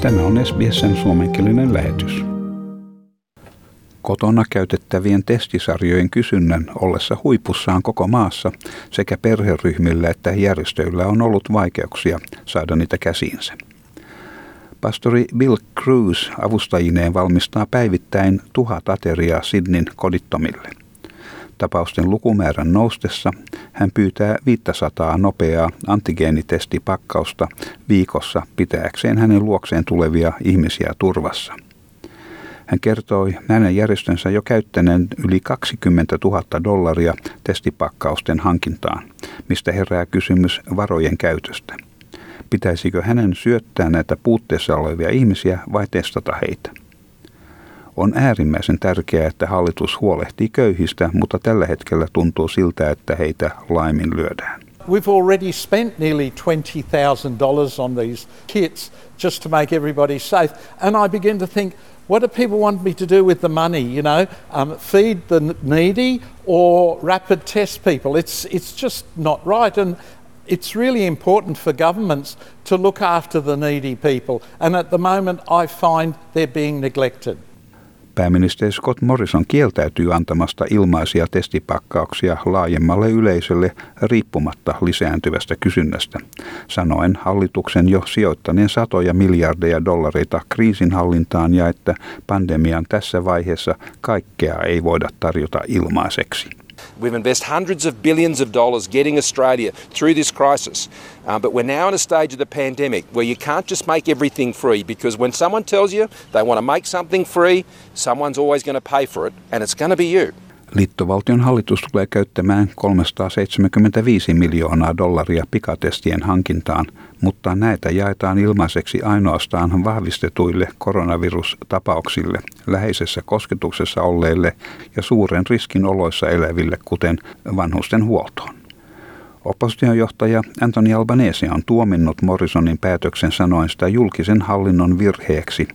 Tämä on SBSn suomenkielinen lähetys. Kotona käytettävien testisarjojen kysynnän ollessa huipussaan koko maassa sekä perheryhmillä että järjestöillä on ollut vaikeuksia saada niitä käsiinsä. Pastori Bill Cruz avustajineen valmistaa päivittäin tuhat ateriaa Sydneyn kodittomille. Tapausten lukumäärän noustessa hän pyytää 500 nopeaa antigeenitestipakkausta viikossa pitääkseen hänen luokseen tulevia ihmisiä turvassa. Hän kertoi hänen järjestönsä jo käyttäneen yli 20 000 dollaria testipakkausten hankintaan, mistä herää kysymys varojen käytöstä. Pitäisikö hänen syöttää näitä puutteessa olevia ihmisiä vai testata heitä? On äärimmäisen tärkeää, että hallitus huolehtii köyhistä, mutta tällä hetkellä tuntuu siltä, että heitä laiminlyödään. We've already spent nearly $20,000 on these kits just to make everybody safe. And I begin to think, what do people want me to do with the money? You know, um, feed the needy or rapid test people? It's, it's just not right. And it's really important for governments to look after the needy people. And at the moment, I find they're being neglected. Pääministeri Scott Morrison kieltäytyy antamasta ilmaisia testipakkauksia laajemmalle yleisölle riippumatta lisääntyvästä kysynnästä, sanoen hallituksen jo sijoittaneen satoja miljardeja dollareita kriisinhallintaan ja että pandemian tässä vaiheessa kaikkea ei voida tarjota ilmaiseksi. We've invested hundreds of billions of dollars getting Australia through this crisis. Uh, but we're now in a stage of the pandemic where you can't just make everything free because when someone tells you they want to make something free, someone's always going to pay for it, and it's going to be you. Liittovaltion hallitus tulee käyttämään 375 miljoonaa dollaria pikatestien hankintaan, mutta näitä jaetaan ilmaiseksi ainoastaan vahvistetuille koronavirustapauksille, läheisessä kosketuksessa olleille ja suuren riskin oloissa eläville, kuten vanhusten huoltoon. Oppositiojohtaja Anthony Albanese on tuominnut Morrisonin päätöksen sanoen sitä julkisen hallinnon virheeksi,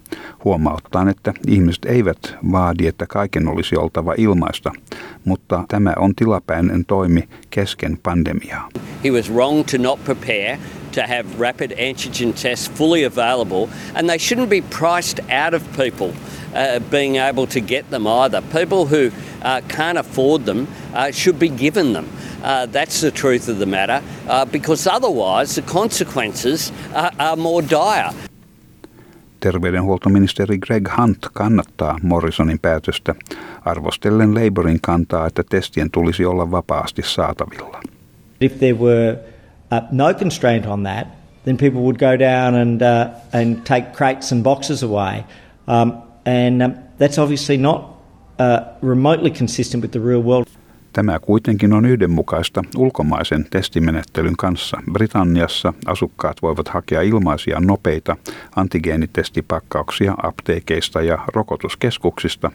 huomauttaen, että ihmiset eivät vaadi, että kaiken olisi oltava ilmaista, mutta tämä on tilapäinen toimi kesken pandemiaa. He was wrong to not prepare to have rapid antigen tests fully available and they shouldn't be priced out of people uh, being able to get them either. People who uh, can't afford them uh, should be given them. Uh, that's the truth of the matter, uh, because otherwise the consequences are, are more dire. Terveydenhuoltoministeri Greg Hunt kannattaa Morrisonin päätöstä, arvostellen Labourin kantaa, että testien tulisi olla vapaasti saatavilla. If there were uh, no constraint on that, then people would go down and, uh, and take crates and boxes away. Um, and um, that's obviously not uh, remotely consistent with the real world. Tämä kuitenkin on yhdenmukaista ulkomaisen testimenettelyn kanssa. Britanniassa asukkaat voivat hakea ilmaisia nopeita antigeenitestipakkauksia apteekeista ja rokotuskeskuksista,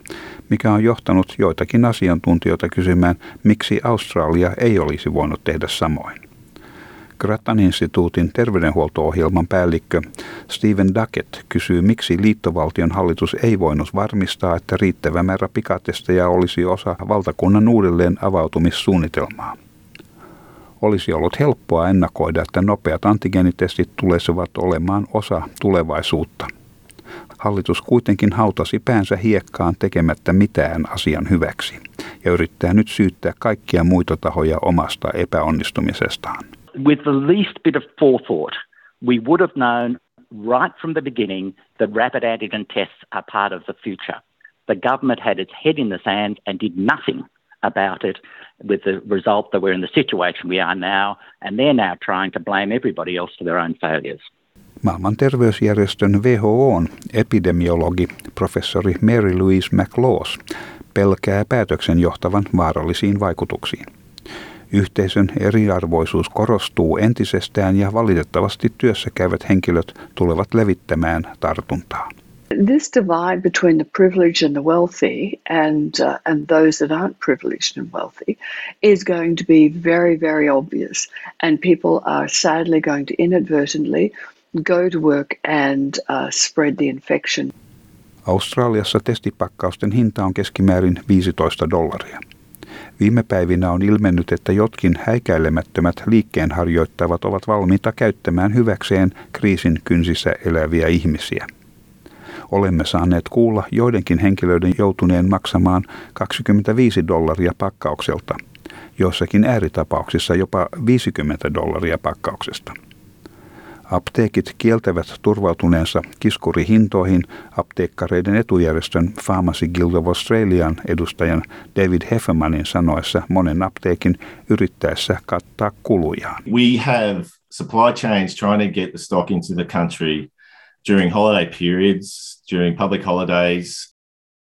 mikä on johtanut joitakin asiantuntijoita kysymään, miksi Australia ei olisi voinut tehdä samoin. Grattan instituutin terveydenhuolto-ohjelman päällikkö Stephen Duckett kysyy, miksi liittovaltion hallitus ei voinut varmistaa, että riittävä määrä pikatestejä olisi osa valtakunnan uudelleen avautumissuunnitelmaa. Olisi ollut helppoa ennakoida, että nopeat antigeenitestit tulisivat olemaan osa tulevaisuutta. Hallitus kuitenkin hautasi päänsä hiekkaan tekemättä mitään asian hyväksi ja yrittää nyt syyttää kaikkia muita tahoja omasta epäonnistumisestaan. With the least bit of forethought, we would have known right from the beginning that rapid antigen tests are part of the future. The government had its head in the sand and did nothing about it, with the result that we're in the situation we are now, and they're now trying to blame everybody else for their own failures. Maailman terveysjärjestön WHOn epidemiologi professori Mary Louise McLaws pelkää päätöksen johtavan vaarallisiin vaikutuksiin. Yhteisön eriarvoisuus korostuu entisestään ja valitettavasti työssä käyvät henkilöt tulevat levittämään tartuntaa. This divide between the privileged and the wealthy and uh, and those that aren't privileged and wealthy is going to be very very obvious and people are sadly going to inadvertently go to work and uh, spread the infection. Australiassa testipakkausten hinta on keskimäärin 15 dollaria. Viime päivinä on ilmennyt, että jotkin häikäilemättömät liikkeenharjoittavat ovat valmiita käyttämään hyväkseen kriisin kynsissä eläviä ihmisiä. olemme saaneet kuulla joidenkin henkilöiden joutuneen maksamaan 25 dollaria pakkaukselta, joissakin ääritapauksissa jopa 50 dollaria pakkauksesta. Apteekit kieltävät turvautuneensa kiskurihintoihin apteekkareiden etujärjestön Pharmacy Guild of Australian edustajan David Heffemanin sanoessa monen apteekin yrittäessä kattaa kulujaan. We have supply chains trying to get the stock into the country during holiday periods, during public holidays.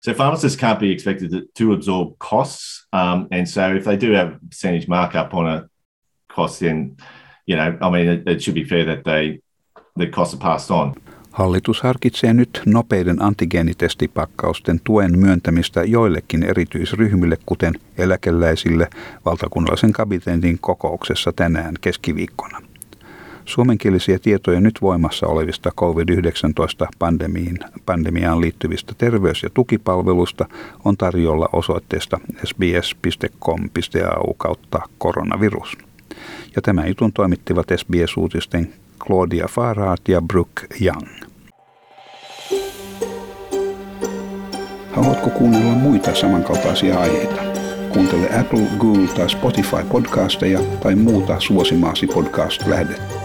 So pharmacists can't be expected to, to absorb costs. Um, and so if they do have a percentage markup on a cost, then you know, I mean, it, it should be fair that they the costs are passed on. Hallitus harkitsee nyt nopeiden antigeenitestipakkausten tuen myöntämistä joillekin erityisryhmille, kuten eläkeläisille, valtakunnallisen kabinetin kokouksessa tänään keskiviikkona. Suomenkielisiä tietoja nyt voimassa olevista COVID-19-pandemiaan liittyvistä terveys- ja tukipalveluista on tarjolla osoitteesta sbs.com.au kautta koronavirus. Ja tämän jutun toimittivat SBS-uutisten Claudia Farhat ja Brooke Young. Haluatko kuunnella muita samankaltaisia aiheita? Kuuntele Apple, Google tai Spotify podcasteja tai muuta suosimaasi podcast-lähdettä.